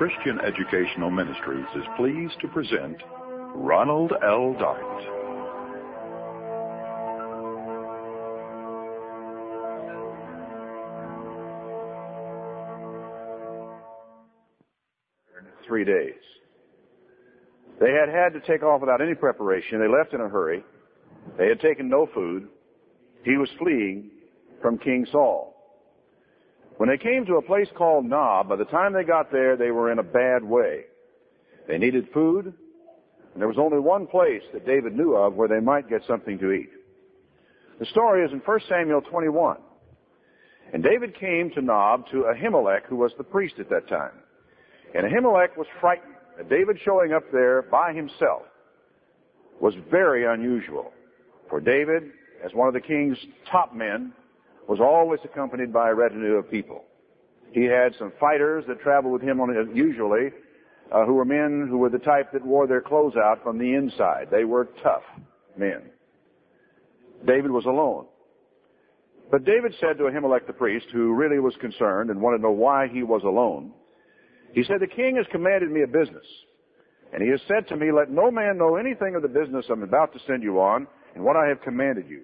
Christian Educational Ministries is pleased to present Ronald L. Dart. Three days. They had had to take off without any preparation. They left in a hurry. They had taken no food. He was fleeing from King Saul. When they came to a place called Nob, by the time they got there, they were in a bad way. They needed food, and there was only one place that David knew of where they might get something to eat. The story is in 1 Samuel 21. And David came to Nob to Ahimelech, who was the priest at that time. And Ahimelech was frightened that David showing up there by himself was very unusual. For David, as one of the king's top men, was always accompanied by a retinue of people. He had some fighters that traveled with him on usually, uh, who were men who were the type that wore their clothes out from the inside. They were tough men. David was alone. But David said to Ahimelech the priest, who really was concerned and wanted to know why he was alone, he said, The king has commanded me a business. And he has said to me, Let no man know anything of the business I'm about to send you on and what I have commanded you.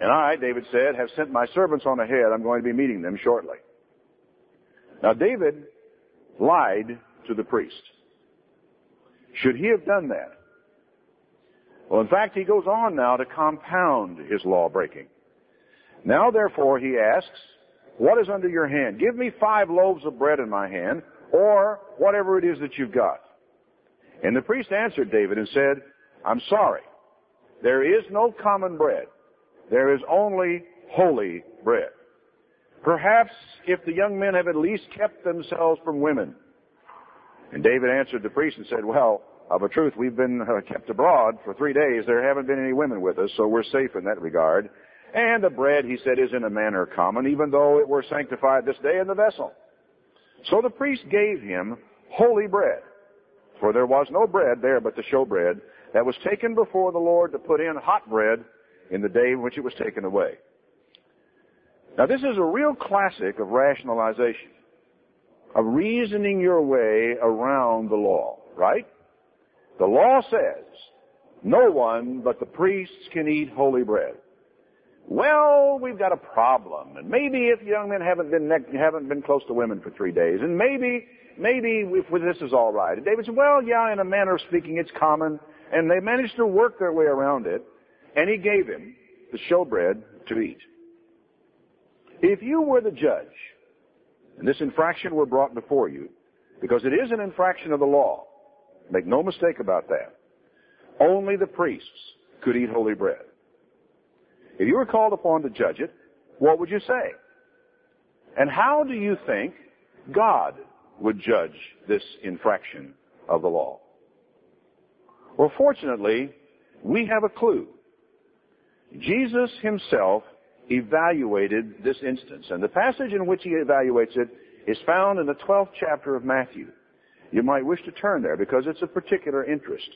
And I, David said, have sent my servants on ahead. I'm going to be meeting them shortly. Now David lied to the priest. Should he have done that? Well, in fact, he goes on now to compound his law breaking. Now therefore, he asks, what is under your hand? Give me five loaves of bread in my hand, or whatever it is that you've got. And the priest answered David and said, I'm sorry. There is no common bread. There is only holy bread. Perhaps if the young men have at least kept themselves from women. And David answered the priest and said, well, of a truth, we've been uh, kept abroad for three days. There haven't been any women with us, so we're safe in that regard. And the bread, he said, is in a manner common, even though it were sanctified this day in the vessel. So the priest gave him holy bread. For there was no bread there but the showbread that was taken before the Lord to put in hot bread in the day in which it was taken away. Now this is a real classic of rationalization, of reasoning your way around the law, right? The law says no one but the priests can eat holy bread. Well, we've got a problem, and maybe if young men haven't been haven't been close to women for three days, and maybe maybe if this is all right. And David said, "Well, yeah, in a manner of speaking, it's common," and they managed to work their way around it. And he gave him the showbread to eat. If you were the judge, and this infraction were brought before you, because it is an infraction of the law, make no mistake about that, only the priests could eat holy bread. If you were called upon to judge it, what would you say? And how do you think God would judge this infraction of the law? Well, fortunately, we have a clue. Jesus himself evaluated this instance, and the passage in which he evaluates it is found in the 12th chapter of Matthew. You might wish to turn there because it's of particular interest.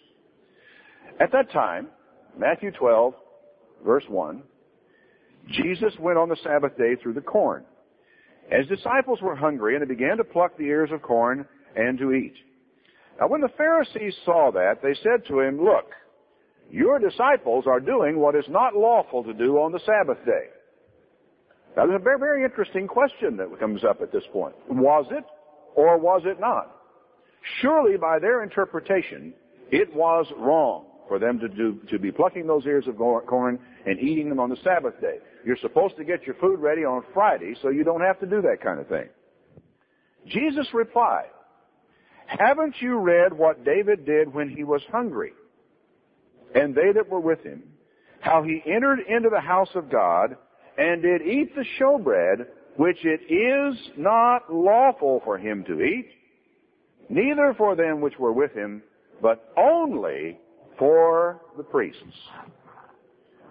At that time, Matthew 12, verse 1, Jesus went on the Sabbath day through the corn. His disciples were hungry and they began to pluck the ears of corn and to eat. Now when the Pharisees saw that, they said to him, Look, your disciples are doing what is not lawful to do on the Sabbath day. Now, there's a very, very interesting question that comes up at this point. Was it or was it not? Surely, by their interpretation, it was wrong for them to do, to be plucking those ears of corn and eating them on the Sabbath day. You're supposed to get your food ready on Friday so you don't have to do that kind of thing. Jesus replied, haven't you read what David did when he was hungry? And they that were with him, how he entered into the house of God and did eat the showbread, which it is not lawful for him to eat, neither for them which were with him, but only for the priests.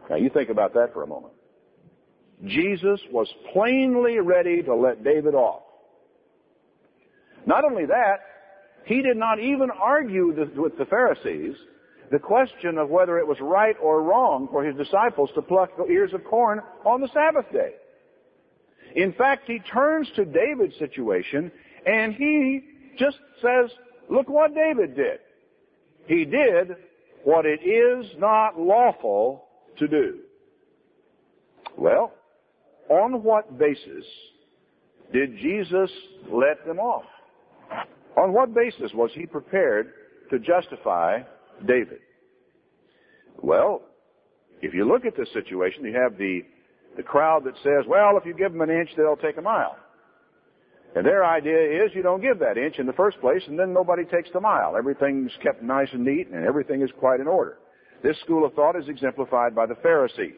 Now you think about that for a moment. Jesus was plainly ready to let David off. Not only that, he did not even argue with the Pharisees the question of whether it was right or wrong for his disciples to pluck ears of corn on the Sabbath day. In fact, he turns to David's situation and he just says, look what David did. He did what it is not lawful to do. Well, on what basis did Jesus let them off? On what basis was he prepared to justify David? Well, if you look at this situation, you have the, the crowd that says, well, if you give them an inch, they'll take a mile. And their idea is you don't give that inch in the first place, and then nobody takes the mile. Everything's kept nice and neat, and everything is quite in order. This school of thought is exemplified by the Pharisees.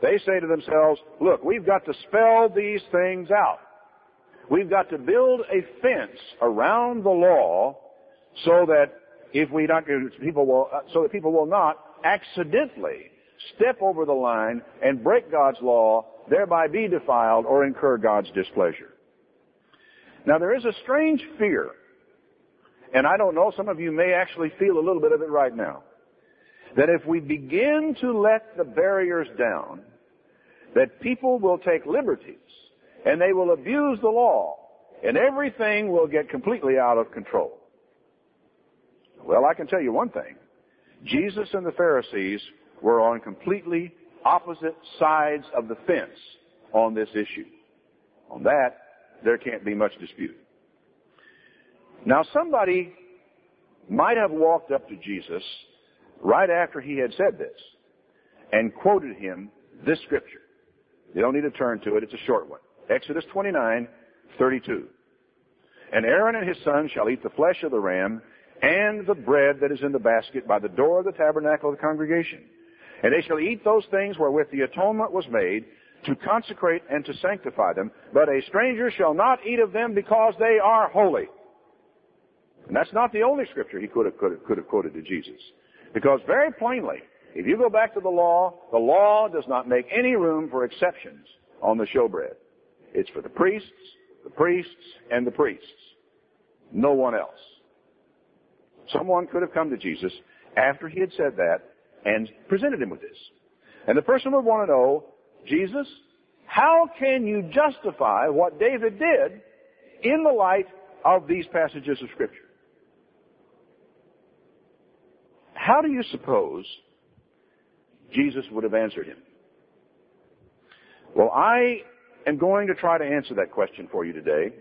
They say to themselves, look, we've got to spell these things out. We've got to build a fence around the law so that if we don't, people will, uh, so that people will not accidentally step over the line and break God's law, thereby be defiled or incur God's displeasure. Now there is a strange fear, and I don't know, some of you may actually feel a little bit of it right now, that if we begin to let the barriers down, that people will take liberties and they will abuse the law and everything will get completely out of control. Well, I can tell you one thing. Jesus and the Pharisees were on completely opposite sides of the fence on this issue. On that, there can't be much dispute. Now somebody might have walked up to Jesus right after he had said this and quoted him this scripture. You don't need to turn to it, it's a short one. Exodus 29, 32. And Aaron and his sons shall eat the flesh of the ram and the bread that is in the basket by the door of the tabernacle of the congregation. And they shall eat those things wherewith the atonement was made to consecrate and to sanctify them. But a stranger shall not eat of them because they are holy. And that's not the only scripture he could have, could have, could have quoted to Jesus. Because very plainly, if you go back to the law, the law does not make any room for exceptions on the showbread. It's for the priests, the priests, and the priests. No one else. Someone could have come to Jesus after he had said that and presented him with this. And the person would want to know, Jesus, how can you justify what David did in the light of these passages of Scripture? How do you suppose Jesus would have answered him? Well, I am going to try to answer that question for you today.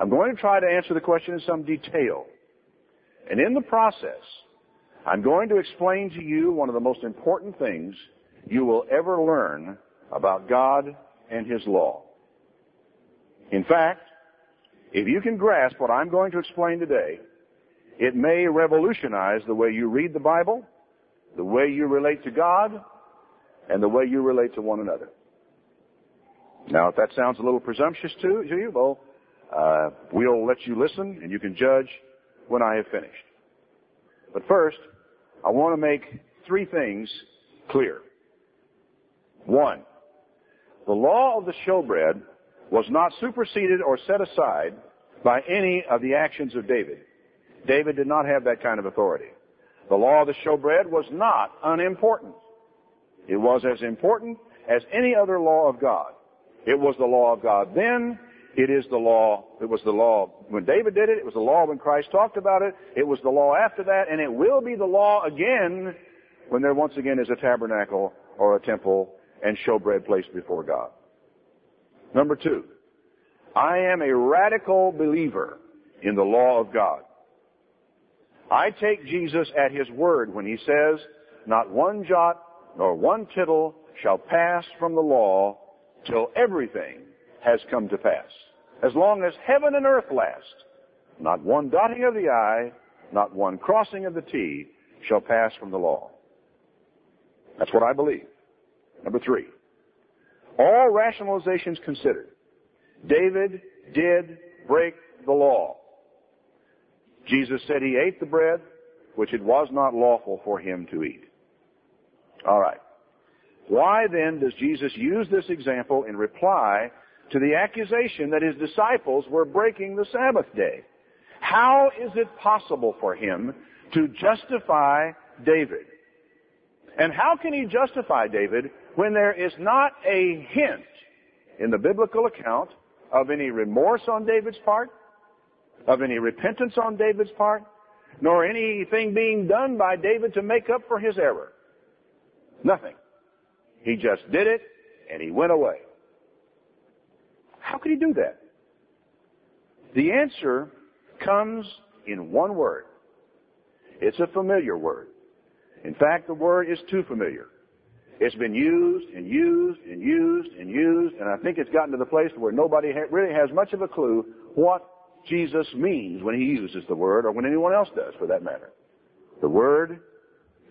I'm going to try to answer the question in some detail. And in the process, I'm going to explain to you one of the most important things you will ever learn about God and His law. In fact, if you can grasp what I'm going to explain today, it may revolutionize the way you read the Bible, the way you relate to God, and the way you relate to one another. Now, if that sounds a little presumptuous to, you, well, uh, we'll let you listen and you can judge when I have finished. But first, I want to make three things clear. One, the law of the showbread was not superseded or set aside by any of the actions of David. David did not have that kind of authority. The law of the showbread was not unimportant. It was as important as any other law of God. It was the law of God then. It is the law. It was the law when David did it. It was the law when Christ talked about it. It was the law after that, and it will be the law again when there once again is a tabernacle or a temple and showbread placed before God. Number two, I am a radical believer in the law of God. I take Jesus at His word when He says, not one jot nor one tittle shall pass from the law till everything has come to pass. As long as heaven and earth last, not one dotting of the I, not one crossing of the T shall pass from the law. That's what I believe. Number three, all rationalizations considered, David did break the law. Jesus said he ate the bread, which it was not lawful for him to eat. All right. Why then does Jesus use this example in reply to the accusation that his disciples were breaking the Sabbath day? How is it possible for him to justify David? And how can he justify David when there is not a hint in the biblical account of any remorse on David's part, of any repentance on David's part, nor anything being done by David to make up for his error. Nothing. He just did it and he went away. How could he do that? The answer comes in one word. It's a familiar word. In fact, the word is too familiar. It's been used and used and used and used, and I think it's gotten to the place where nobody ha- really has much of a clue what Jesus means when he uses the word, or when anyone else does, for that matter. The word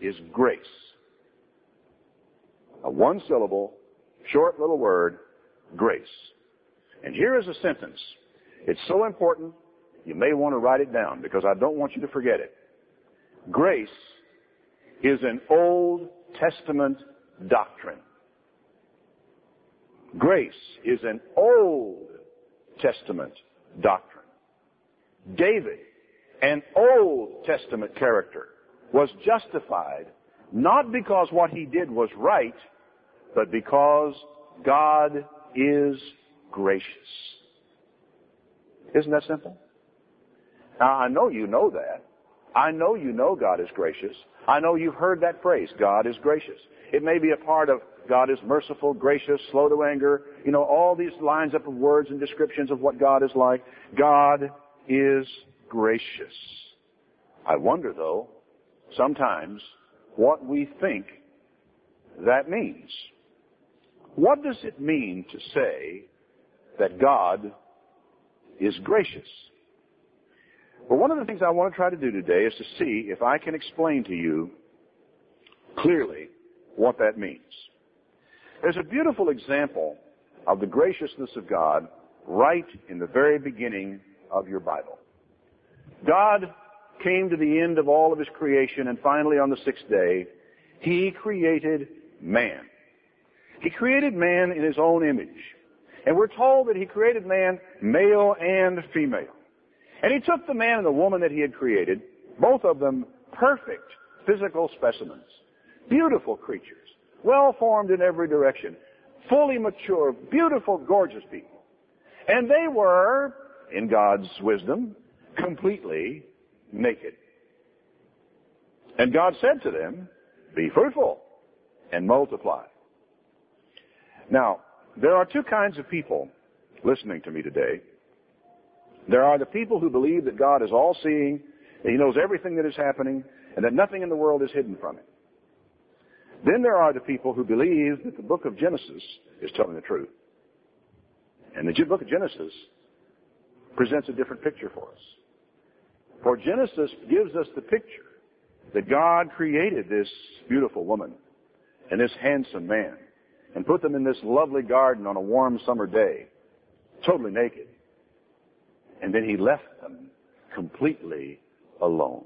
is grace. A one syllable, short little word, grace. And here is a sentence. It's so important, you may want to write it down because I don't want you to forget it. Grace is an Old Testament doctrine. Grace is an Old Testament doctrine. David, an Old Testament character, was justified not because what he did was right, but because God is gracious. Isn't that simple? Now, I know you know that. I know you know God is gracious. I know you've heard that phrase, God is gracious. It may be a part of God is merciful, gracious, slow to anger. You know, all these lines up of words and descriptions of what God is like. God is gracious. I wonder though, sometimes, what we think that means. What does it mean to say that God is gracious? Well, one of the things I want to try to do today is to see if I can explain to you clearly what that means. There's a beautiful example of the graciousness of God right in the very beginning of your Bible. God came to the end of all of his creation and finally on the sixth day, he created man. He created man in his own image. And we're told that he created man male and female. And he took the man and the woman that he had created, both of them perfect physical specimens, beautiful creatures, well formed in every direction, fully mature, beautiful, gorgeous people. And they were, in God's wisdom, completely naked. And God said to them, be fruitful and multiply. Now, there are two kinds of people listening to me today. There are the people who believe that God is all seeing, that He knows everything that is happening, and that nothing in the world is hidden from Him. Then there are the people who believe that the book of Genesis is telling the truth. And the book of Genesis presents a different picture for us. For Genesis gives us the picture that God created this beautiful woman and this handsome man and put them in this lovely garden on a warm summer day, totally naked. And then he left them completely alone.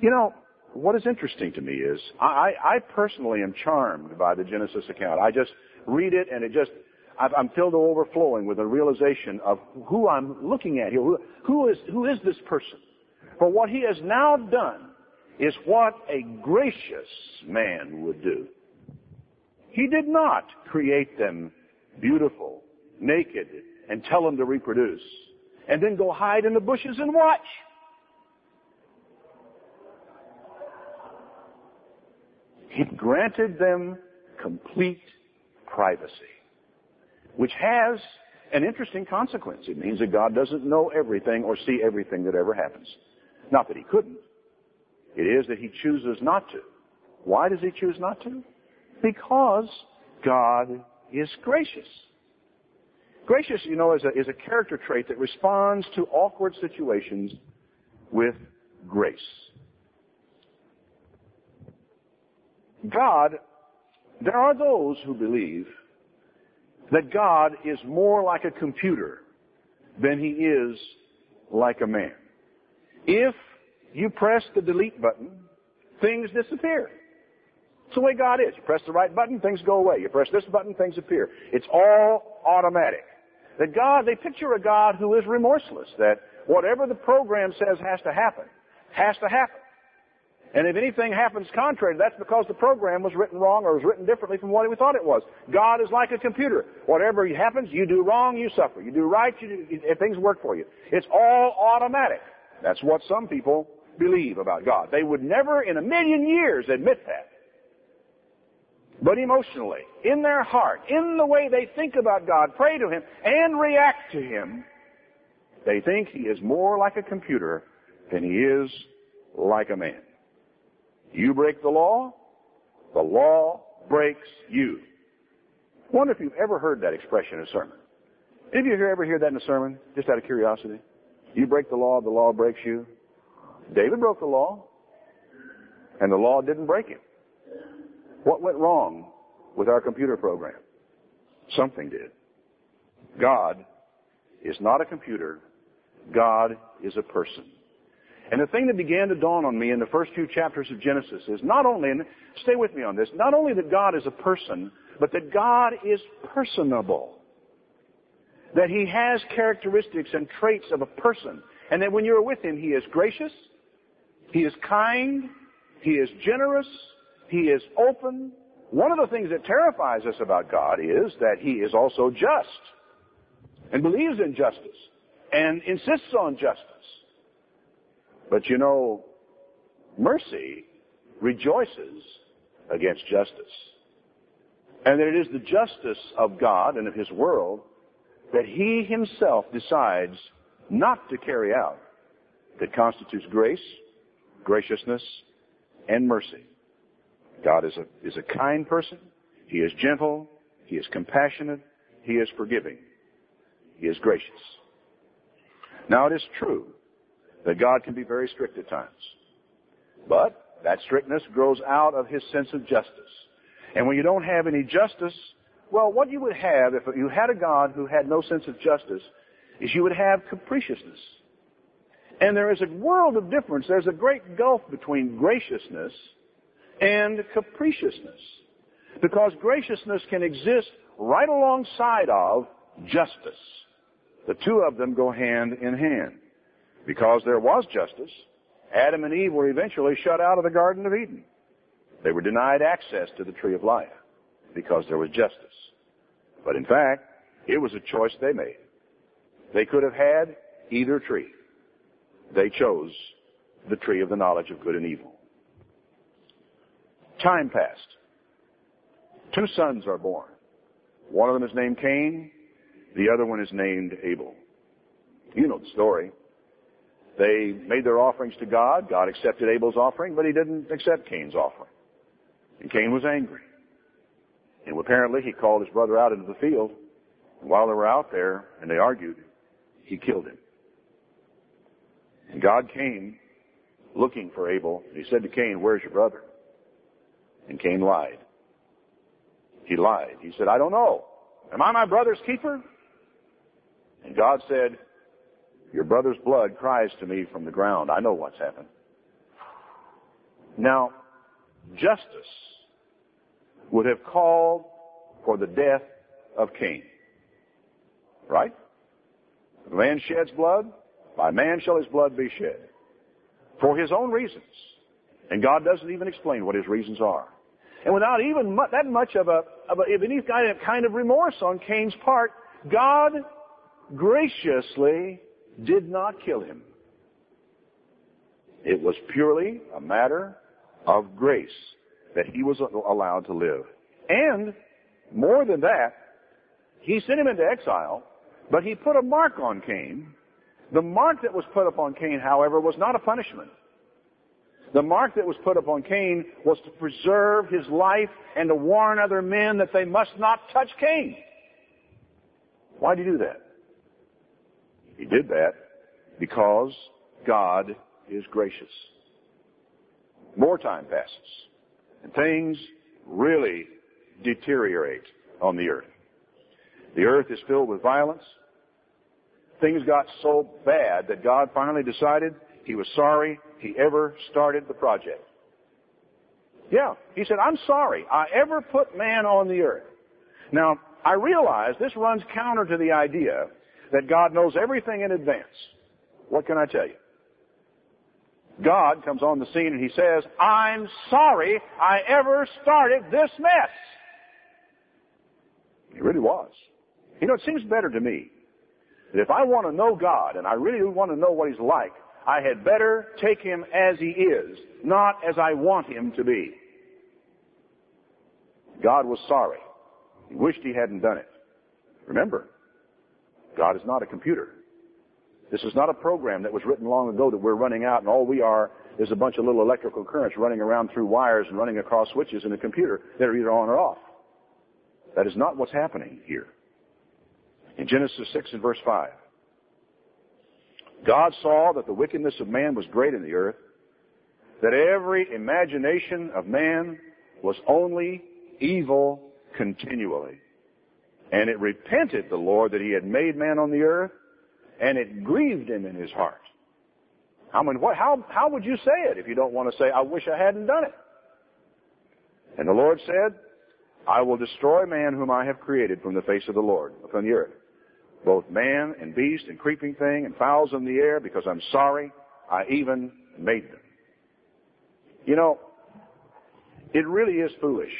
You know, what is interesting to me is I, I personally am charmed by the Genesis account. I just read it and it just, I'm filled to overflowing with a realization of who I'm looking at here. Who, who, is, who is this person? For what he has now done is what a gracious man would do. He did not create them beautiful, naked, and tell them to reproduce, and then go hide in the bushes and watch. He granted them complete privacy, which has an interesting consequence. It means that God doesn't know everything or see everything that ever happens. Not that He couldn't. It is that He chooses not to. Why does He choose not to? Because God is gracious. Gracious, you know, is a, is a character trait that responds to awkward situations with grace. God, there are those who believe that God is more like a computer than he is like a man. If you press the delete button, things disappear. It's the way God is. You press the right button, things go away. You press this button, things appear. It's all automatic. That God, they picture a God who is remorseless, that whatever the program says has to happen, has to happen. And if anything happens contrary, that's because the program was written wrong or was written differently from what we thought it was. God is like a computer. Whatever happens, you do wrong, you suffer. You do right, you do, things work for you. It's all automatic. That's what some people believe about God. They would never in a million years admit that. But emotionally, in their heart, in the way they think about God, pray to Him, and react to Him, they think He is more like a computer than He is like a man. You break the law, the law breaks you. I wonder if you've ever heard that expression in a sermon. Did you ever hear that in a sermon? Just out of curiosity. You break the law, the law breaks you. David broke the law, and the law didn't break him. What went wrong with our computer program? Something did. God is not a computer. God is a person. And the thing that began to dawn on me in the first few chapters of Genesis is not only, and stay with me on this, not only that God is a person, but that God is personable. That He has characteristics and traits of a person. And that when you're with Him, He is gracious, He is kind, He is generous, He is open. One of the things that terrifies us about God is that He is also just and believes in justice and insists on justice. But you know, mercy rejoices against justice. And that it is the justice of God and of His world that He Himself decides not to carry out that constitutes grace, graciousness, and mercy. God is a, is a kind person. He is gentle. He is compassionate. He is forgiving. He is gracious. Now it is true that God can be very strict at times. But that strictness grows out of his sense of justice. And when you don't have any justice, well, what you would have if you had a God who had no sense of justice is you would have capriciousness. And there is a world of difference. There's a great gulf between graciousness and capriciousness. Because graciousness can exist right alongside of justice. The two of them go hand in hand. Because there was justice, Adam and Eve were eventually shut out of the Garden of Eden. They were denied access to the tree of life because there was justice. But in fact, it was a choice they made. They could have had either tree. They chose the tree of the knowledge of good and evil. Time passed. Two sons are born. One of them is named Cain. The other one is named Abel. You know the story. They made their offerings to God. God accepted Abel's offering, but he didn't accept Cain's offering. And Cain was angry. And apparently he called his brother out into the field. And while they were out there and they argued, he killed him. And God came looking for Abel. And he said to Cain, where's your brother? And Cain lied. He lied. He said, I don't know. Am I my brother's keeper? And God said, your brother's blood cries to me from the ground. I know what's happened. Now, justice would have called for the death of Cain. Right? If a man sheds blood, by man shall his blood be shed. For his own reasons. And God doesn't even explain what his reasons are. And without even that much of a, of a, of any kind of remorse on Cain's part, God graciously did not kill him. It was purely a matter of grace that he was allowed to live. And more than that, he sent him into exile, but he put a mark on Cain. The mark that was put upon Cain, however, was not a punishment. The mark that was put upon Cain was to preserve his life and to warn other men that they must not touch Cain. Why did he do that? He did that because God is gracious. More time passes, and things really deteriorate on the earth. The earth is filled with violence. Things got so bad that God finally decided he was sorry he ever started the project. Yeah, he said, I'm sorry I ever put man on the earth. Now, I realize this runs counter to the idea that God knows everything in advance. What can I tell you? God comes on the scene and he says, I'm sorry I ever started this mess. He really was. You know, it seems better to me that if I want to know God and I really want to know what He's like, I had better take Him as He is, not as I want Him to be. God was sorry. He wished He hadn't done it. Remember, God is not a computer. This is not a program that was written long ago that we're running out and all we are is a bunch of little electrical currents running around through wires and running across switches in a computer that are either on or off. That is not what's happening here. In Genesis 6 and verse 5, God saw that the wickedness of man was great in the earth, that every imagination of man was only evil continually. And it repented the Lord that he had made man on the earth, and it grieved him in his heart. I mean, what, how, how would you say it if you don't want to say, I wish I hadn't done it? And the Lord said, I will destroy man whom I have created from the face of the Lord, upon the earth. Both man and beast and creeping thing and fowls in the air, because I'm sorry I even made them. You know, it really is foolish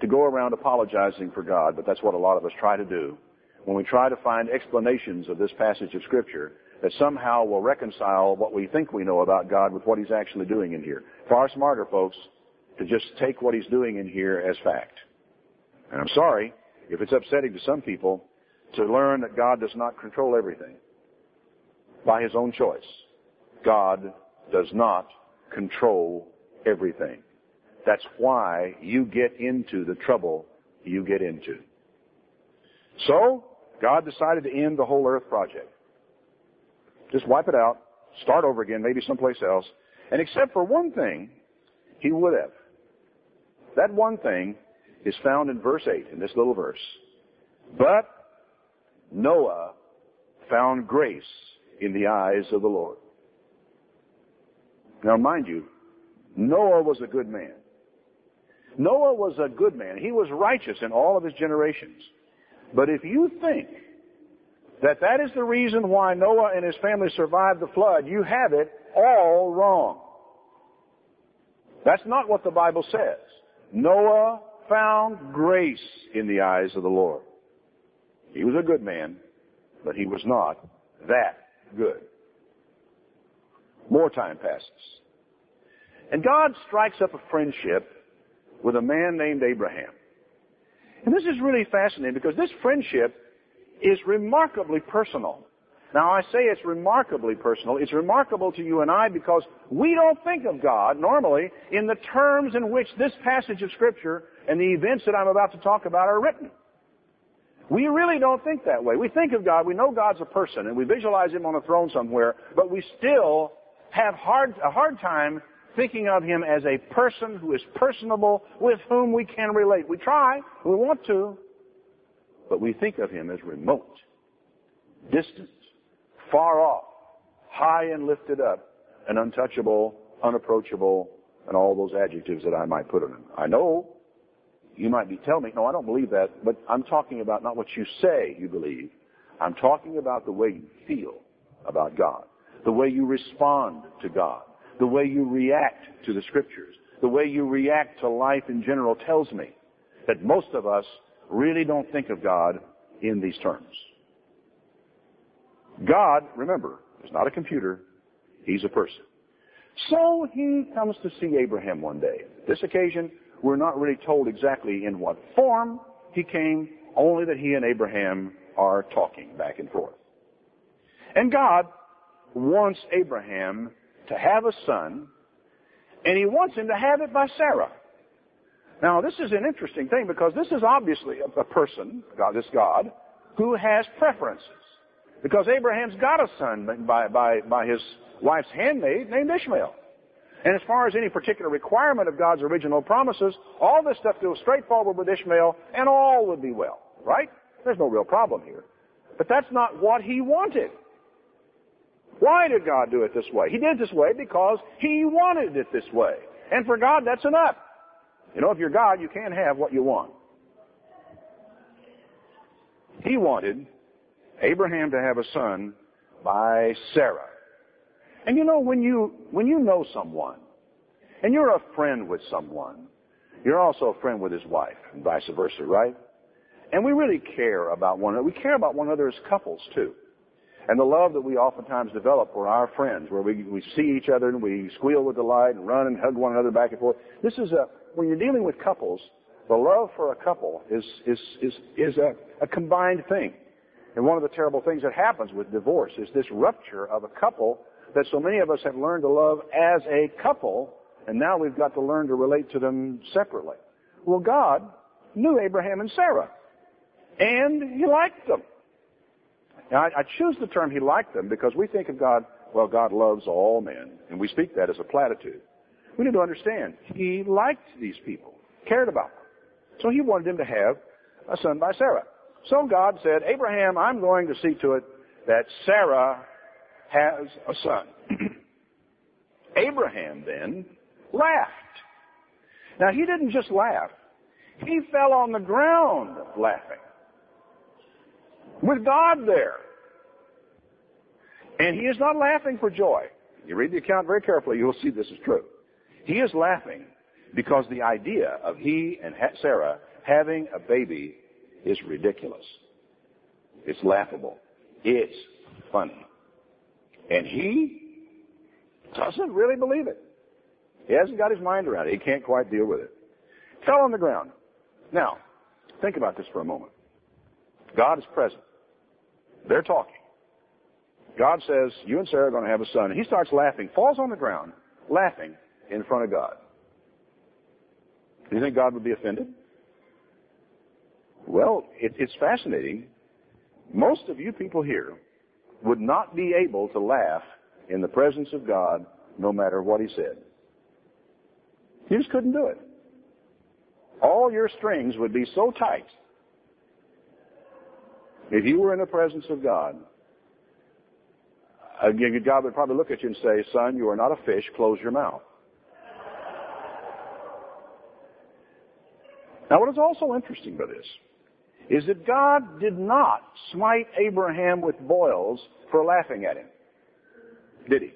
to go around apologizing for God, but that's what a lot of us try to do when we try to find explanations of this passage of Scripture that somehow will reconcile what we think we know about God with what He's actually doing in here. Far smarter, folks, to just take what He's doing in here as fact. And I'm sorry if it's upsetting to some people to learn that God does not control everything by His own choice. God does not control everything. That's why you get into the trouble you get into. So, God decided to end the whole earth project. Just wipe it out, start over again, maybe someplace else. And except for one thing, He would have. That one thing is found in verse 8, in this little verse. But Noah found grace in the eyes of the Lord. Now mind you, Noah was a good man. Noah was a good man. He was righteous in all of his generations. But if you think that that is the reason why Noah and his family survived the flood, you have it all wrong. That's not what the Bible says. Noah found grace in the eyes of the Lord. He was a good man, but he was not that good. More time passes. And God strikes up a friendship with a man named Abraham. And this is really fascinating because this friendship is remarkably personal. Now I say it's remarkably personal. It's remarkable to you and I because we don't think of God normally in the terms in which this passage of scripture and the events that I'm about to talk about are written. We really don't think that way. We think of God, we know God's a person and we visualize Him on a throne somewhere, but we still have hard, a hard time thinking of him as a person who is personable, with whom we can relate. We try, we want to, but we think of him as remote, distant, far off, high and lifted up, and untouchable, unapproachable, and all those adjectives that I might put on him. I know you might be telling me, no, I don't believe that, but I'm talking about not what you say you believe. I'm talking about the way you feel about God, the way you respond to God the way you react to the scriptures, the way you react to life in general tells me that most of us really don't think of God in these terms. God, remember, is not a computer. He's a person. So he comes to see Abraham one day. This occasion, we're not really told exactly in what form he came, only that he and Abraham are talking back and forth. And God wants Abraham to have a son, and he wants him to have it by Sarah. Now, this is an interesting thing because this is obviously a, person, God, this God, who has preferences. Because Abraham's got a son by, by, by his wife's handmaid named Ishmael. And as far as any particular requirement of God's original promises, all this stuff goes straightforward with Ishmael and all would be well, right? There's no real problem here. But that's not what he wanted. Why did God do it this way? He did this way because He wanted it this way. And for God, that's enough. You know, if you're God, you can't have what you want. He wanted Abraham to have a son by Sarah. And you know, when you, when you know someone, and you're a friend with someone, you're also a friend with his wife, and vice versa, right? And we really care about one another. We care about one another as couples, too. And the love that we oftentimes develop for our friends, where we, we see each other and we squeal with delight and run and hug one another back and forth. This is a, when you're dealing with couples, the love for a couple is, is, is, is a, a combined thing. And one of the terrible things that happens with divorce is this rupture of a couple that so many of us have learned to love as a couple, and now we've got to learn to relate to them separately. Well, God knew Abraham and Sarah, and He liked them. Now, I, I choose the term He liked them because we think of God, well, God loves all men, and we speak that as a platitude. We need to understand, He liked these people, cared about them. So He wanted them to have a son by Sarah. So God said, Abraham, I'm going to see to it that Sarah has a son. Abraham then laughed. Now he didn't just laugh. He fell on the ground laughing. With God there. And he is not laughing for joy. You read the account very carefully, you'll see this is true. He is laughing because the idea of he and Sarah having a baby is ridiculous. It's laughable. It's funny. And he doesn't really believe it. He hasn't got his mind around it. He can't quite deal with it. Fell on the ground. Now, think about this for a moment. God is present. They're talking. God says, you and Sarah are going to have a son. He starts laughing, falls on the ground, laughing in front of God. Do you think God would be offended? Well, it, it's fascinating. Most of you people here would not be able to laugh in the presence of God no matter what he said. You just couldn't do it. All your strings would be so tight. If you were in the presence of God, uh, again, God would probably look at you and say, son, you are not a fish, close your mouth. Now what is also interesting about this is that God did not smite Abraham with boils for laughing at him. Did he?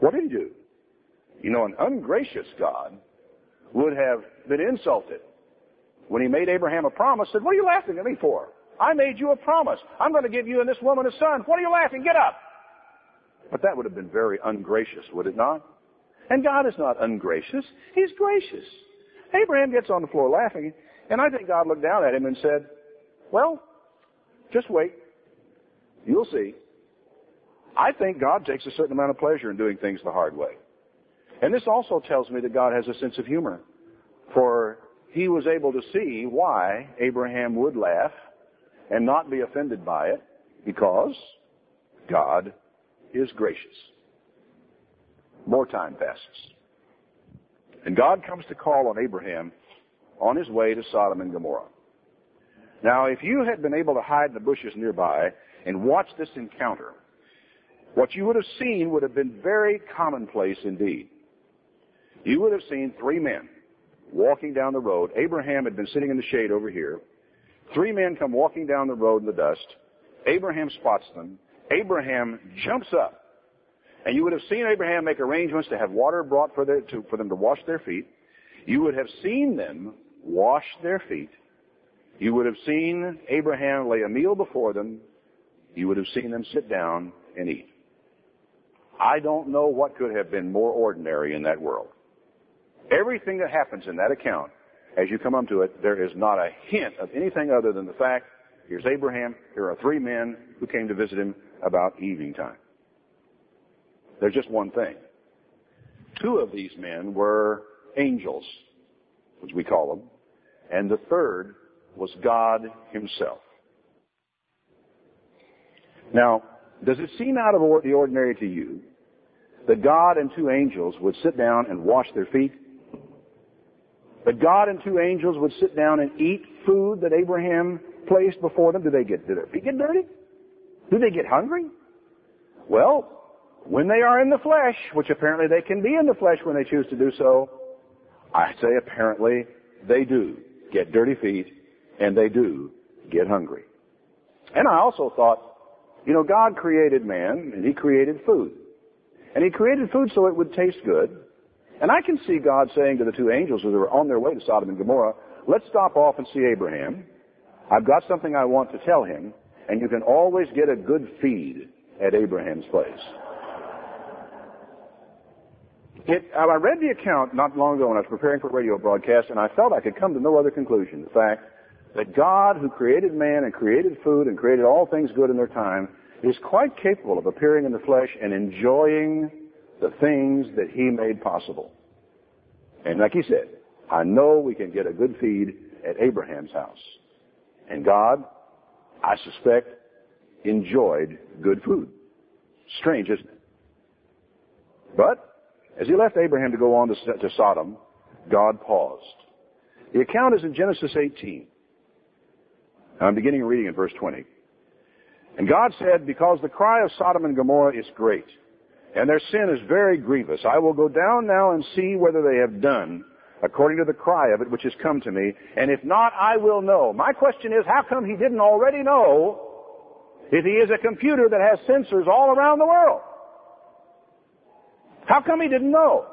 What did he do? You know, an ungracious God would have been insulted when he made Abraham a promise, said, what are you laughing at me for? I made you a promise. I'm going to give you and this woman a son. What are you laughing? Get up. But that would have been very ungracious, would it not? And God is not ungracious. He's gracious. Abraham gets on the floor laughing. And I think God looked down at him and said, well, just wait. You'll see. I think God takes a certain amount of pleasure in doing things the hard way. And this also tells me that God has a sense of humor. For he was able to see why Abraham would laugh and not be offended by it because God is gracious. More time passes. And God comes to call on Abraham on his way to Sodom and Gomorrah. Now, if you had been able to hide in the bushes nearby and watch this encounter, what you would have seen would have been very commonplace indeed. You would have seen three men walking down the road. Abraham had been sitting in the shade over here. Three men come walking down the road in the dust. Abraham spots them. Abraham jumps up. And you would have seen Abraham make arrangements to have water brought for, their, to, for them to wash their feet. You would have seen them wash their feet. You would have seen Abraham lay a meal before them. You would have seen them sit down and eat. I don't know what could have been more ordinary in that world. Everything that happens in that account, as you come up to it, there is not a hint of anything other than the fact, here's Abraham, here are three men who came to visit him about evening time. There's just one thing. Two of these men were angels, as we call them, and the third was God himself. Now, does it seem out of the ordinary to you that God and two angels would sit down and wash their feet? That God and two angels would sit down and eat food that Abraham placed before them? Do they get, do their feet get dirty? Do they get hungry? Well, when they are in the flesh, which apparently they can be in the flesh when they choose to do so, I say apparently they do get dirty feet and they do get hungry. And I also thought, You know, God created man and he created food. And he created food so it would taste good. And I can see God saying to the two angels as they were on their way to Sodom and Gomorrah, let's stop off and see Abraham. I've got something I want to tell him, and you can always get a good feed at Abraham's place. It, uh, I read the account not long ago when I was preparing for a radio broadcast, and I felt I could come to no other conclusion. The fact that God, who created man and created food and created all things good in their time, is quite capable of appearing in the flesh and enjoying the things that He made possible. And like He said, I know we can get a good feed at Abraham's house. And God, I suspect, enjoyed good food. Strange, isn't it? But, as he left Abraham to go on to, to Sodom, God paused. The account is in Genesis 18. I'm beginning reading in verse 20. And God said, Because the cry of Sodom and Gomorrah is great, and their sin is very grievous, I will go down now and see whether they have done according to the cry of it which has come to me, and if not, I will know. My question is, how come he didn't already know if he is a computer that has sensors all around the world? How come he didn't know?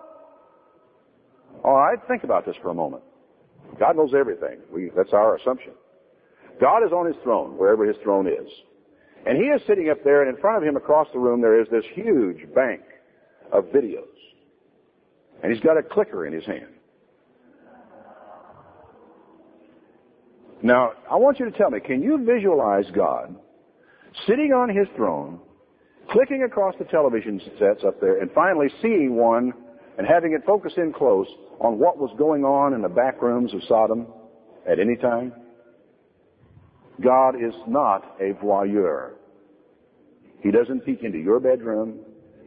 All right, think about this for a moment. God knows everything. We, that's our assumption. God is on his throne, wherever his throne is. And he is sitting up there, and in front of him across the room there is this huge bank of videos. And he's got a clicker in his hand. Now, I want you to tell me, can you visualize God sitting on his throne, clicking across the television sets up there, and finally seeing one and having it focus in close on what was going on in the back rooms of Sodom at any time? God is not a voyeur. He doesn't peek into your bedroom.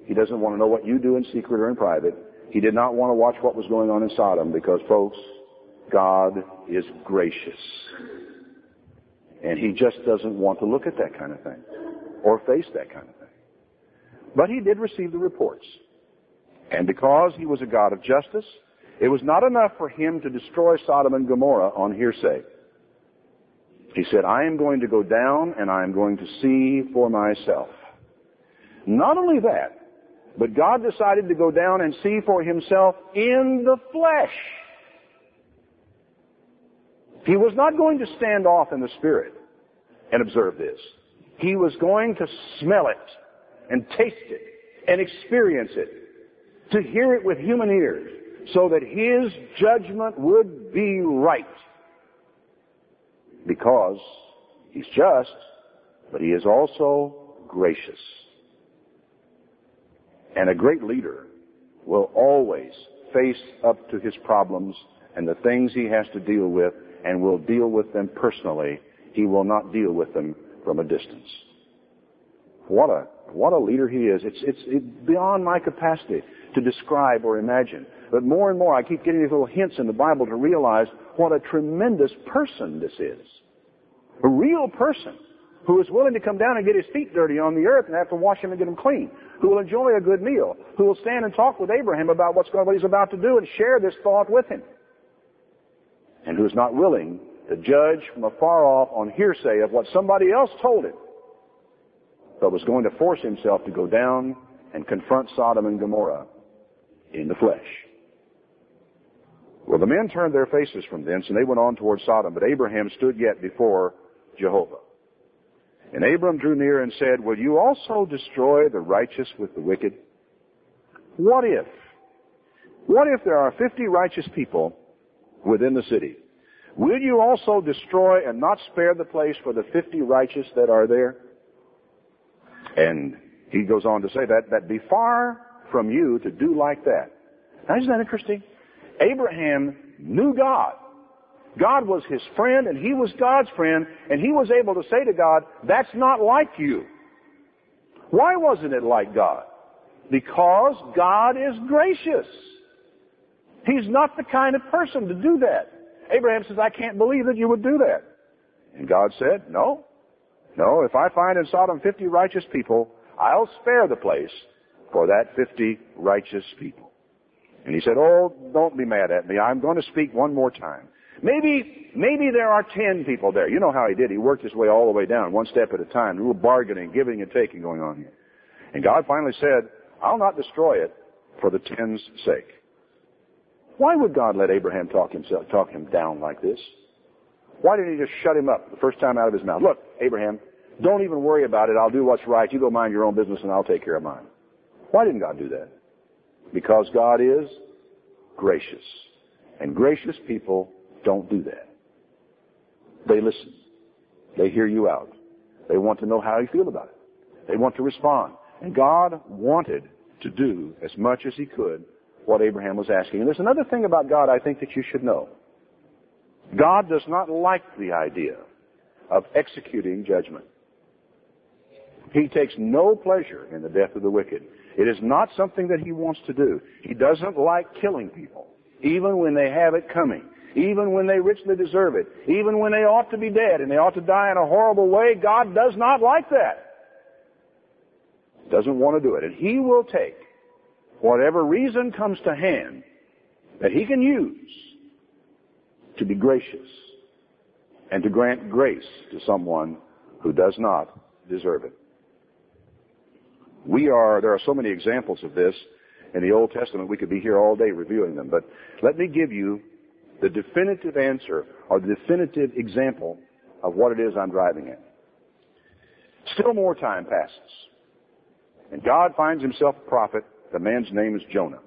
He doesn't want to know what you do in secret or in private. He did not want to watch what was going on in Sodom because, folks, God is gracious. And He just doesn't want to look at that kind of thing or face that kind of thing. But He did receive the reports. And because He was a God of justice, it was not enough for Him to destroy Sodom and Gomorrah on hearsay. He said, I am going to go down and I am going to see for myself. Not only that, but God decided to go down and see for himself in the flesh. He was not going to stand off in the spirit and observe this. He was going to smell it and taste it and experience it, to hear it with human ears, so that his judgment would be right because he's just, but he is also gracious. And a great leader will always face up to his problems and the things he has to deal with and will deal with them personally. He will not deal with them from a distance. What a, what a leader he is. It's, it's, it's beyond my capacity to describe or imagine. But more and more I keep getting these little hints in the Bible to realize what a tremendous person this is. A real person who is willing to come down and get his feet dirty on the earth and have to wash them and get them clean. Who will enjoy a good meal. Who will stand and talk with Abraham about what's going, what he's about to do and share this thought with him. And who is not willing to judge from afar off on hearsay of what somebody else told him, but was going to force himself to go down and confront Sodom and Gomorrah in the flesh. Well, the men turned their faces from thence, and they went on toward Sodom, but Abraham stood yet before Jehovah. And Abram drew near and said, Will you also destroy the righteous with the wicked? What if? What if there are 50 righteous people within the city? Will you also destroy and not spare the place for the 50 righteous that are there? And he goes on to say that, that be far from you to do like that. Now isn't that interesting? Abraham knew God. God was his friend and he was God's friend and he was able to say to God, that's not like you. Why wasn't it like God? Because God is gracious. He's not the kind of person to do that. Abraham says, I can't believe that you would do that. And God said, no. No, if I find in Sodom 50 righteous people, I'll spare the place for that 50 righteous people. And he said, Oh, don't be mad at me. I'm going to speak one more time. Maybe, maybe there are ten people there. You know how he did. He worked his way all the way down, one step at a time. A little bargaining, giving and taking going on here. And God finally said, I'll not destroy it for the ten's sake. Why would God let Abraham talk himself, talk him down like this? Why didn't he just shut him up the first time out of his mouth? Look, Abraham, don't even worry about it. I'll do what's right. You go mind your own business and I'll take care of mine. Why didn't God do that? Because God is gracious. And gracious people don't do that. They listen. They hear you out. They want to know how you feel about it. They want to respond. And God wanted to do as much as he could what Abraham was asking. And there's another thing about God I think that you should know. God does not like the idea of executing judgment. He takes no pleasure in the death of the wicked. It is not something that he wants to do. He doesn't like killing people, even when they have it coming, even when they richly deserve it, even when they ought to be dead and they ought to die in a horrible way. God does not like that. Doesn't want to do it. And he will take whatever reason comes to hand that he can use to be gracious and to grant grace to someone who does not deserve it. We are, there are so many examples of this in the Old Testament, we could be here all day reviewing them, but let me give you the definitive answer or the definitive example of what it is I'm driving at. Still more time passes. And God finds himself a prophet. The man's name is Jonah.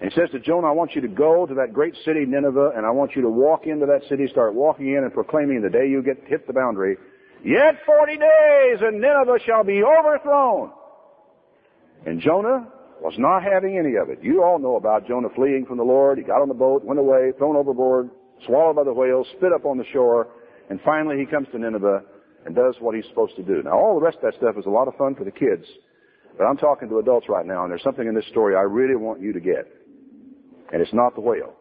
And he says to Jonah, I want you to go to that great city, Nineveh, and I want you to walk into that city, start walking in and proclaiming the day you get hit the boundary, Yet forty days and Nineveh shall be overthrown. And Jonah was not having any of it. You all know about Jonah fleeing from the Lord. He got on the boat, went away, thrown overboard, swallowed by the whales, spit up on the shore, and finally he comes to Nineveh and does what he's supposed to do. Now all the rest of that stuff is a lot of fun for the kids, but I'm talking to adults right now and there's something in this story I really want you to get. And it's not the whale.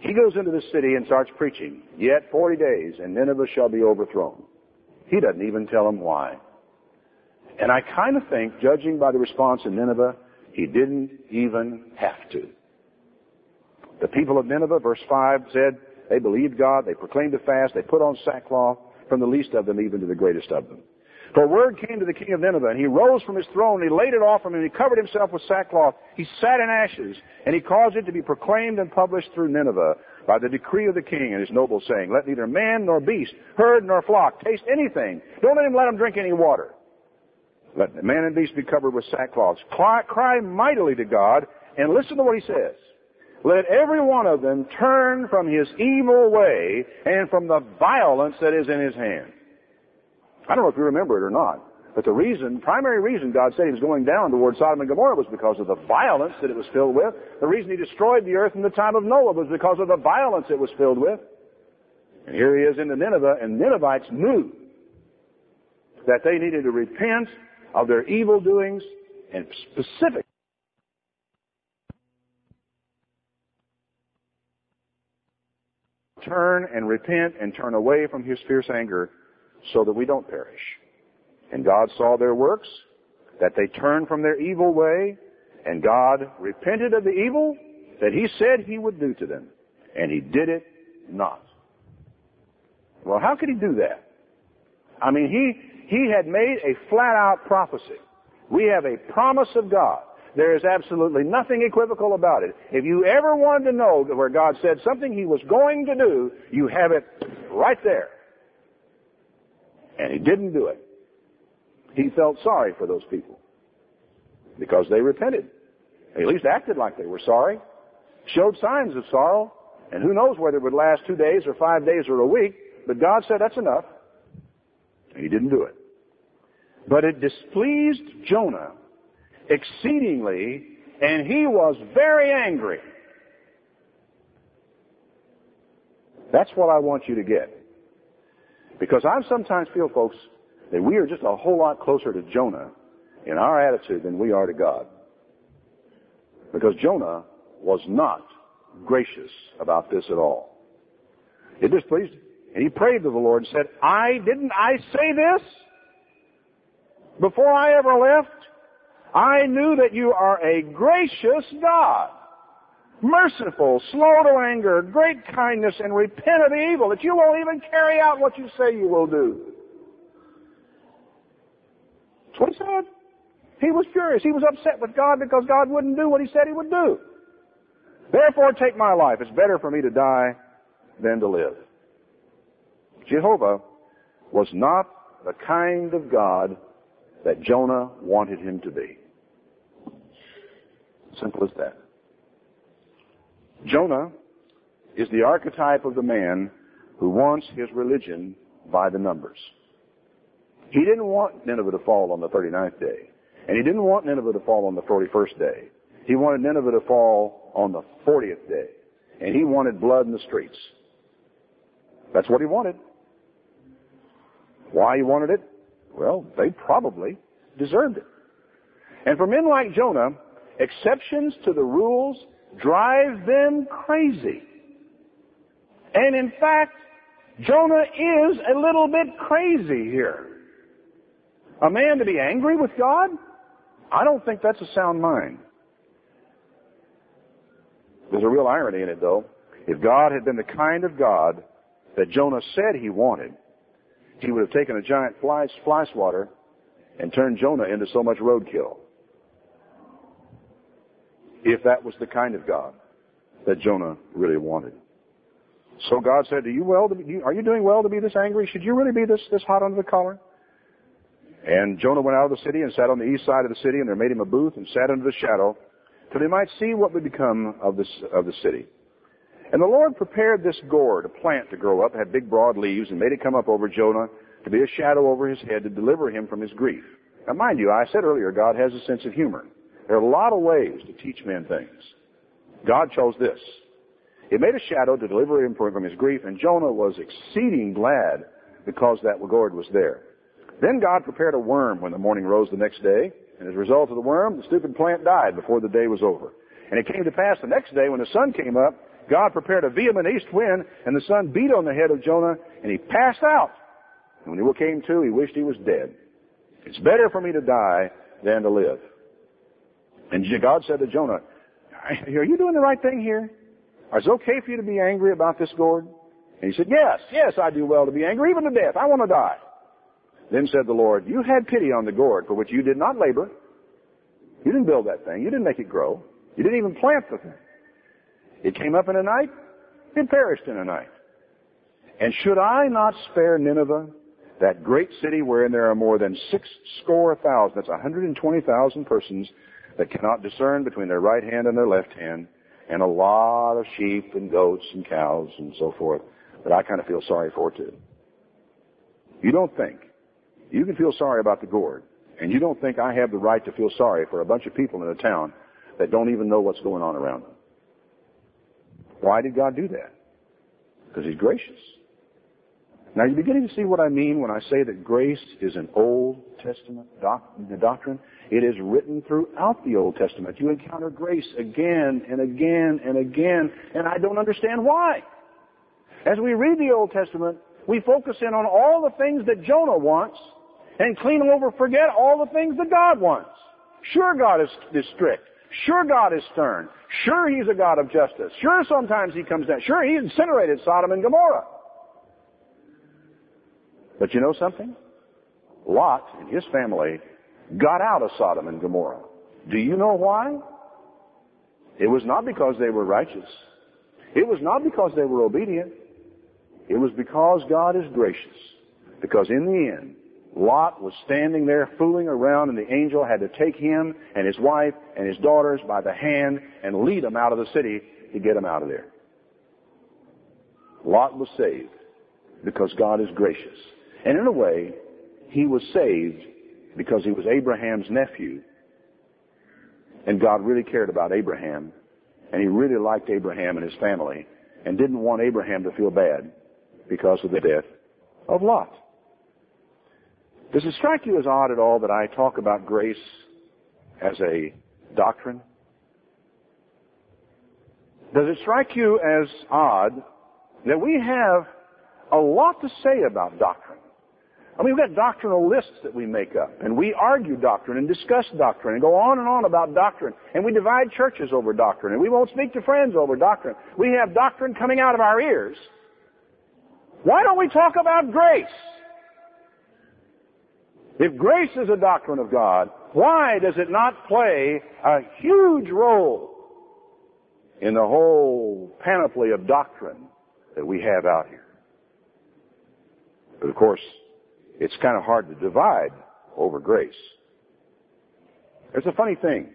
He goes into the city and starts preaching. Yet 40 days and Nineveh shall be overthrown. He doesn't even tell them why. And I kind of think, judging by the response in Nineveh, he didn't even have to. The people of Nineveh, verse 5 said, they believed God, they proclaimed a fast, they put on sackcloth, from the least of them even to the greatest of them. For word came to the king of Nineveh, and he rose from his throne, and he laid it off from him, and he covered himself with sackcloth. He sat in ashes, and he caused it to be proclaimed and published through Nineveh by the decree of the king and his nobles, saying, Let neither man nor beast, herd nor flock taste anything. Don't let him let him drink any water. Let man and beast be covered with sackcloths. Cry, cry mightily to God, and listen to what he says. Let every one of them turn from his evil way and from the violence that is in his hand. I don't know if you remember it or not, but the reason, primary reason God said he was going down toward Sodom and Gomorrah was because of the violence that it was filled with. The reason he destroyed the earth in the time of Noah was because of the violence it was filled with. And here he is in the Nineveh, and Ninevites knew that they needed to repent of their evil doings and specific turn and repent and turn away from his fierce anger so that we don't perish. And God saw their works, that they turned from their evil way, and God repented of the evil that He said He would do to them. And He did it not. Well, how could He do that? I mean, He, He had made a flat out prophecy. We have a promise of God. There is absolutely nothing equivocal about it. If you ever wanted to know where God said something He was going to do, you have it right there. And he didn't do it. He felt sorry for those people because they repented. They at least acted like they were sorry, showed signs of sorrow, and who knows whether it would last two days or five days or a week, but God said that's enough. And he didn't do it. But it displeased Jonah exceedingly, and he was very angry. That's what I want you to get. Because I sometimes feel, folks, that we are just a whole lot closer to Jonah in our attitude than we are to God. Because Jonah was not gracious about this at all. It displeased him. And he prayed to the Lord and said, I, didn't I say this? Before I ever left, I knew that you are a gracious God. Merciful, slow to anger, great kindness, and repent of evil, that you won't even carry out what you say you will do. That's what he said. He was furious. He was upset with God because God wouldn't do what he said he would do. Therefore, take my life. It's better for me to die than to live. Jehovah was not the kind of God that Jonah wanted him to be. Simple as that. Jonah is the archetype of the man who wants his religion by the numbers. He didn't want Nineveh to fall on the 39th day. And he didn't want Nineveh to fall on the 41st day. He wanted Nineveh to fall on the 40th day. And he wanted blood in the streets. That's what he wanted. Why he wanted it? Well, they probably deserved it. And for men like Jonah, exceptions to the rules drive them crazy. And in fact, Jonah is a little bit crazy here. A man to be angry with God? I don't think that's a sound mind. There's a real irony in it though. If God had been the kind of God that Jonah said he wanted, he would have taken a giant fly, fly swatter and turned Jonah into so much roadkill. If that was the kind of God that Jonah really wanted. So God said, "Do you well? To be, are you doing well to be this angry? Should you really be this this hot under the collar?" And Jonah went out of the city and sat on the east side of the city, and there made him a booth and sat under the shadow, till he might see what would become of this of the city. And the Lord prepared this gourd, a plant to grow up, had big broad leaves, and made it come up over Jonah to be a shadow over his head to deliver him from his grief. Now mind you, I said earlier, God has a sense of humor. There are a lot of ways to teach men things. God chose this. It made a shadow to deliver him from his grief, and Jonah was exceeding glad because that gourd was there. Then God prepared a worm when the morning rose the next day, and as a result of the worm, the stupid plant died before the day was over. And it came to pass the next day when the sun came up, God prepared a vehement east wind, and the sun beat on the head of Jonah, and he passed out. And when he came to, he wished he was dead. It's better for me to die than to live. And God said to Jonah, are you doing the right thing here? Is it okay for you to be angry about this gourd? And he said, yes, yes, I do well to be angry, even to death. I want to die. Then said the Lord, you had pity on the gourd for which you did not labor. You didn't build that thing. You didn't make it grow. You didn't even plant the thing. It came up in a night. It perished in a night. And should I not spare Nineveh, that great city wherein there are more than six score thousand, that's 120,000 persons that cannot discern between their right hand and their left hand, and a lot of sheep and goats and cows and so forth that I kind of feel sorry for too. You don't think. You can feel sorry about the gourd, and you don't think I have the right to feel sorry for a bunch of people in a town that don't even know what's going on around them. Why did God do that? Because He's gracious. Now you're beginning to see what I mean when I say that grace is an Old Testament doc- doctrine. It is written throughout the Old Testament. You encounter grace again and again and again, and I don't understand why. As we read the Old Testament, we focus in on all the things that Jonah wants and clean over, forget all the things that God wants. Sure, God is, is strict. Sure, God is stern. Sure, He's a God of justice. Sure, sometimes He comes down. Sure, He incinerated Sodom and Gomorrah. But you know something? Lot and his family got out of Sodom and Gomorrah. Do you know why? It was not because they were righteous. It was not because they were obedient. It was because God is gracious. Because in the end, Lot was standing there fooling around and the angel had to take him and his wife and his daughters by the hand and lead them out of the city to get them out of there. Lot was saved because God is gracious. And in a way, he was saved because he was Abraham's nephew. And God really cared about Abraham. And he really liked Abraham and his family and didn't want Abraham to feel bad because of the death of Lot. Does it strike you as odd at all that I talk about grace as a doctrine? Does it strike you as odd that we have a lot to say about doctrine? I mean, we've got doctrinal lists that we make up, and we argue doctrine and discuss doctrine and go on and on about doctrine, and we divide churches over doctrine, and we won't speak to friends over doctrine. We have doctrine coming out of our ears. Why don't we talk about grace? If grace is a doctrine of God, why does it not play a huge role in the whole panoply of doctrine that we have out here? But of course, it's kind of hard to divide over grace. There's a funny thing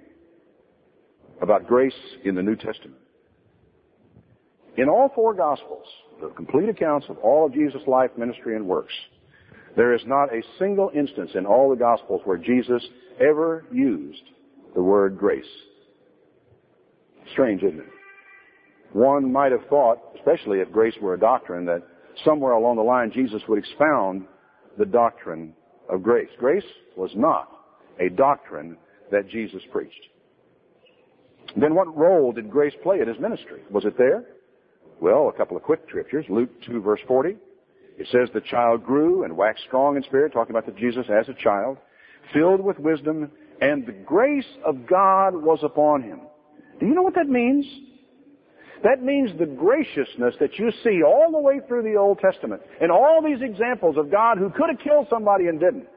about grace in the New Testament. In all four Gospels, the complete accounts of all of Jesus' life, ministry, and works, there is not a single instance in all the Gospels where Jesus ever used the word grace. Strange, isn't it? One might have thought, especially if grace were a doctrine, that somewhere along the line Jesus would expound the doctrine of grace. Grace was not a doctrine that Jesus preached. Then what role did grace play in his ministry? Was it there? Well, a couple of quick scriptures. Luke 2 verse 40. It says the child grew and waxed strong in spirit, talking about the Jesus as a child, filled with wisdom, and the grace of God was upon him. Do you know what that means? That means the graciousness that you see all the way through the Old Testament and all these examples of God who could have killed somebody and didn't.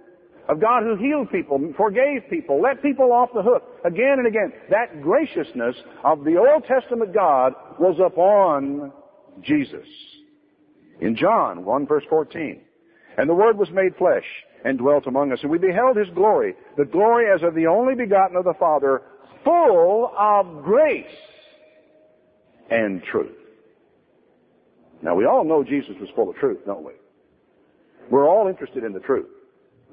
Of God who healed people, forgave people, let people off the hook again and again. That graciousness of the Old Testament God was upon Jesus. In John 1 verse 14. And the Word was made flesh and dwelt among us, and we beheld His glory, the glory as of the only begotten of the Father, full of grace and truth. Now we all know Jesus was full of truth, don't we? We're all interested in the truth.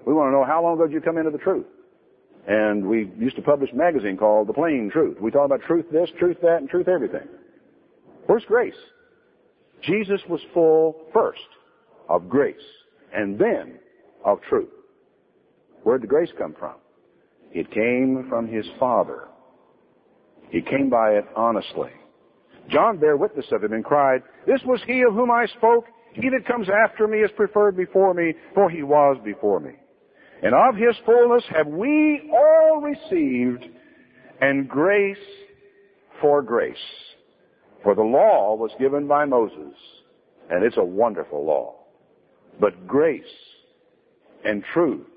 We want to know how long ago did you come into the truth? And we used to publish a magazine called The Plain Truth. We talk about truth this, truth that, and truth everything. Where's grace? Jesus was full first of grace and then of truth. Where did the grace come from? It came from his Father. He came by it honestly. John bare witness of him and cried, This was he of whom I spoke. He that comes after me is preferred before me, for he was before me. And of his fullness have we all received, and grace for grace. For the law was given by Moses, and it's a wonderful law. But grace and truth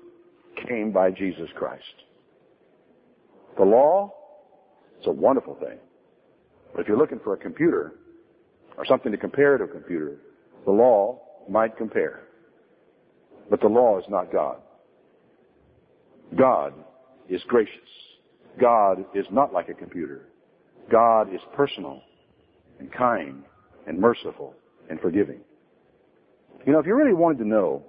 came by Jesus Christ. The law, it's a wonderful thing. But if you're looking for a computer or something to compare to a computer, the law might compare. But the law is not God. God is gracious. God is not like a computer. God is personal and kind and merciful and forgiving. You know, if you really wanted to know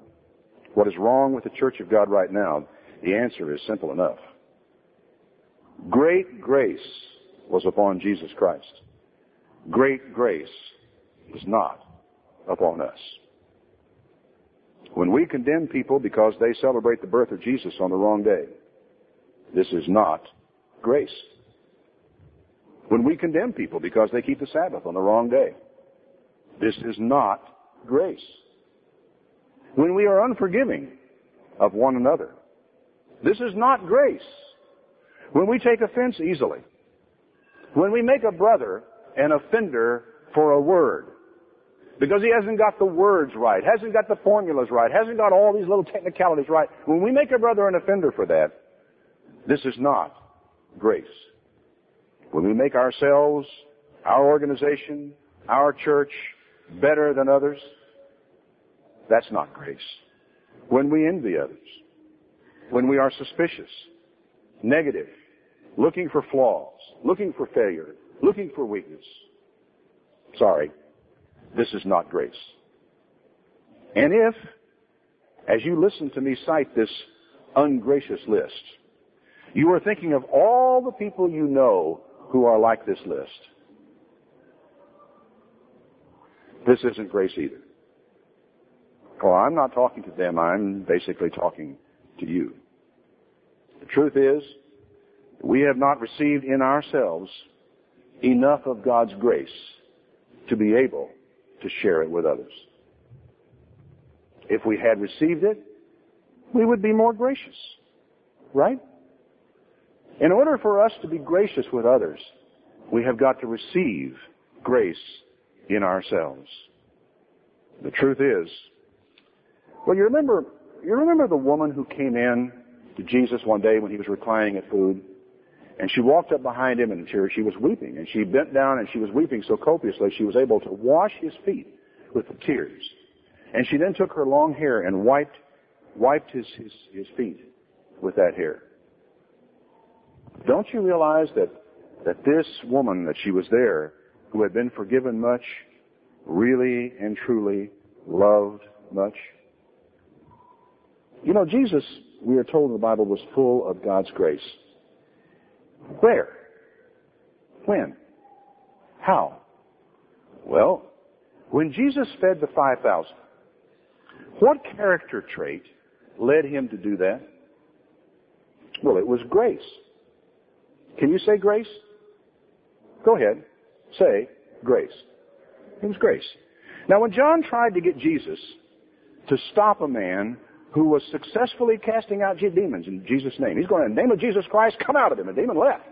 what is wrong with the Church of God right now, the answer is simple enough. Great grace was upon Jesus Christ. Great grace is not upon us. When we condemn people because they celebrate the birth of Jesus on the wrong day, this is not grace. When we condemn people because they keep the Sabbath on the wrong day, this is not grace. When we are unforgiving of one another, this is not grace. When we take offense easily, when we make a brother an offender for a word, because he hasn't got the words right, hasn't got the formulas right, hasn't got all these little technicalities right, when we make a brother an offender for that, this is not grace. When we make ourselves, our organization, our church better than others, that's not grace. When we envy others, when we are suspicious, negative, looking for flaws, looking for failure, looking for weakness. Sorry, this is not grace. And if, as you listen to me cite this ungracious list, you are thinking of all the people you know who are like this list, this isn't grace either. Well, I'm not talking to them, I'm basically talking to you. The truth is, we have not received in ourselves enough of God's grace to be able to share it with others. If we had received it, we would be more gracious. Right? In order for us to be gracious with others, we have got to receive grace in ourselves. The truth is, well, you remember, you remember the woman who came in to Jesus one day when he was reclining at food? And she walked up behind him and she was weeping. And she bent down and she was weeping so copiously she was able to wash his feet with the tears. And she then took her long hair and wiped, wiped his, his, his feet with that hair. Don't you realize that, that this woman, that she was there, who had been forgiven much, really and truly loved much? You know, Jesus, we are told in the Bible, was full of God's grace. Where? When? How? Well, when Jesus fed the 5,000, what character trait led him to do that? Well, it was grace. Can you say grace? Go ahead. Say grace. It was grace. Now, when John tried to get Jesus to stop a man who was successfully casting out demons in Jesus' name. He's going, in the name of Jesus Christ, come out of him. The demon left.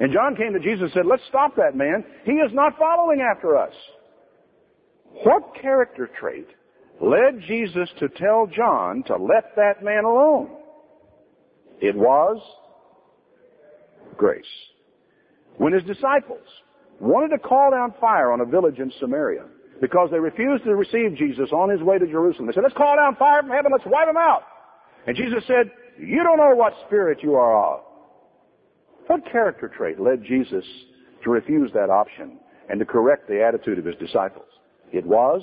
And John came to Jesus and said, let's stop that man. He is not following after us. What character trait led Jesus to tell John to let that man alone? It was grace. When his disciples wanted to call down fire on a village in Samaria, because they refused to receive Jesus on his way to Jerusalem. They said, let's call down fire from heaven, let's wipe them out. And Jesus said, you don't know what spirit you are of. What character trait led Jesus to refuse that option and to correct the attitude of his disciples? It was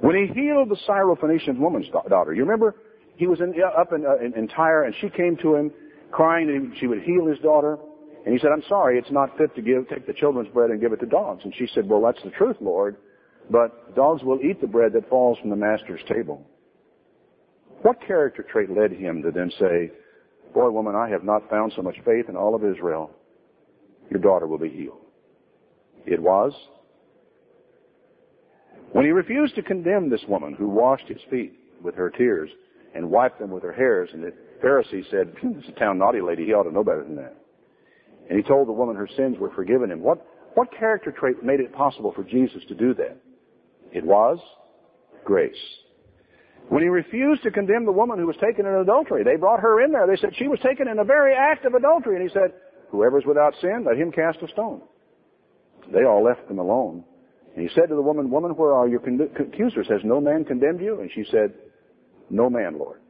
when he healed the Syrophoenician woman's daughter. You remember? He was in, up in, uh, in, in Tyre and she came to him crying that she would heal his daughter. And he said, I'm sorry, it's not fit to give, take the children's bread and give it to dogs. And she said, well, that's the truth, Lord, but dogs will eat the bread that falls from the master's table. What character trait led him to then say, boy, woman, I have not found so much faith in all of Israel. Your daughter will be healed. It was when he refused to condemn this woman who washed his feet with her tears and wiped them with her hairs, and the Pharisee said, hmm, this is a town naughty lady, he ought to know better than that. And he told the woman her sins were forgiven him. What, what character trait made it possible for Jesus to do that? It was grace. When he refused to condemn the woman who was taken in adultery, they brought her in there. They said she was taken in a very act of adultery. And he said, whoever's without sin, let him cast a stone. They all left them alone. And he said to the woman, woman, where are your accusers? Has no man condemned you? And she said, no man, Lord.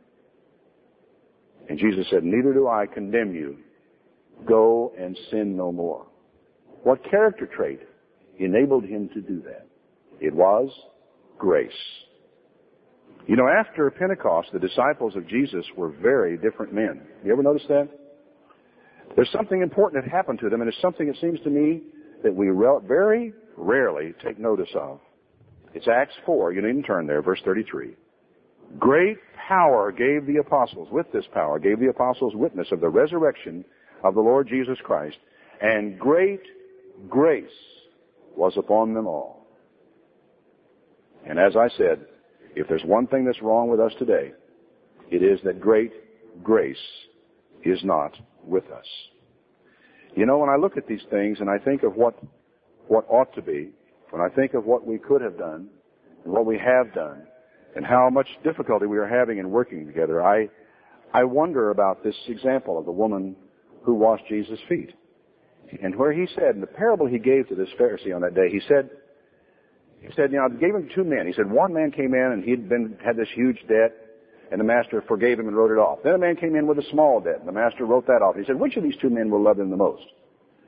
And Jesus said, neither do I condemn you. Go and sin no more. What character trait enabled him to do that? It was grace. You know, after Pentecost, the disciples of Jesus were very different men. You ever notice that? There's something important that happened to them, and it's something it seems to me that we very rarely take notice of. It's Acts 4. You needn't turn there, verse 33. Great power gave the apostles, with this power, gave the apostles witness of the resurrection of the Lord Jesus Christ, and great grace was upon them all. And as I said, if there's one thing that's wrong with us today, it is that great grace is not with us. You know, when I look at these things and I think of what, what ought to be, when I think of what we could have done and what we have done and how much difficulty we are having in working together, I, I wonder about this example of the woman who washed Jesus' feet. And where he said, in the parable he gave to this Pharisee on that day, he said, he said, you know, I gave him two men. He said, one man came in and he'd been, had this huge debt, and the master forgave him and wrote it off. Then a man came in with a small debt, and the master wrote that off. He said, which of these two men will love him the most?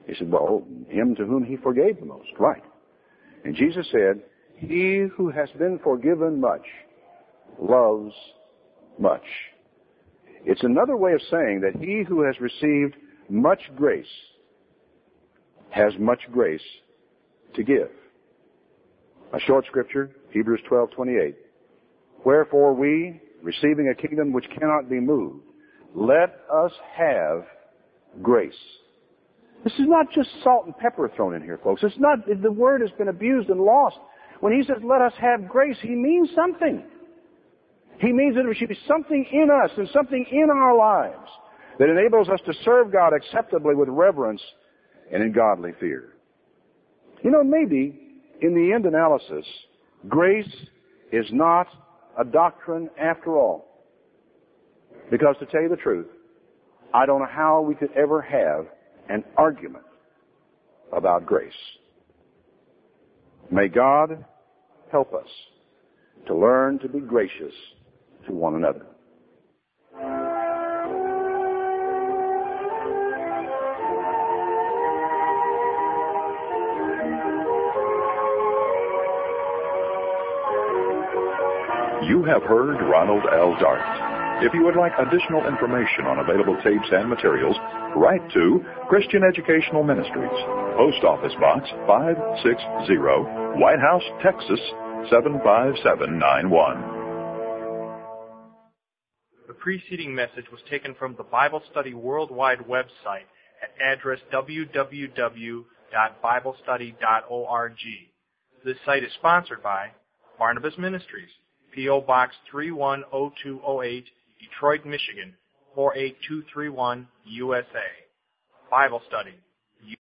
He said, well, him to whom he forgave the most. Right. And Jesus said, he who has been forgiven much loves much. It's another way of saying that he who has received much grace has much grace to give. A short scripture, Hebrews 12:28. Wherefore we, receiving a kingdom which cannot be moved, let us have grace. This is not just salt and pepper thrown in here, folks. It's not, the word has been abused and lost. When he says, let us have grace, he means something. He means that there should be something in us and something in our lives that enables us to serve God acceptably with reverence and in godly fear. You know, maybe in the end analysis, grace is not a doctrine after all. Because to tell you the truth, I don't know how we could ever have an argument about grace. May God help us to learn to be gracious to one another. You have heard Ronald L. Dart. If you would like additional information on available tapes and materials, write to Christian Educational Ministries, Post Office Box 560, Whitehouse, Texas 75791. The preceding message was taken from the Bible Study Worldwide website at address www.biblestudy.org. This site is sponsored by Barnabas Ministries, P.O. Box 310208, Detroit, Michigan 48231, USA. Bible study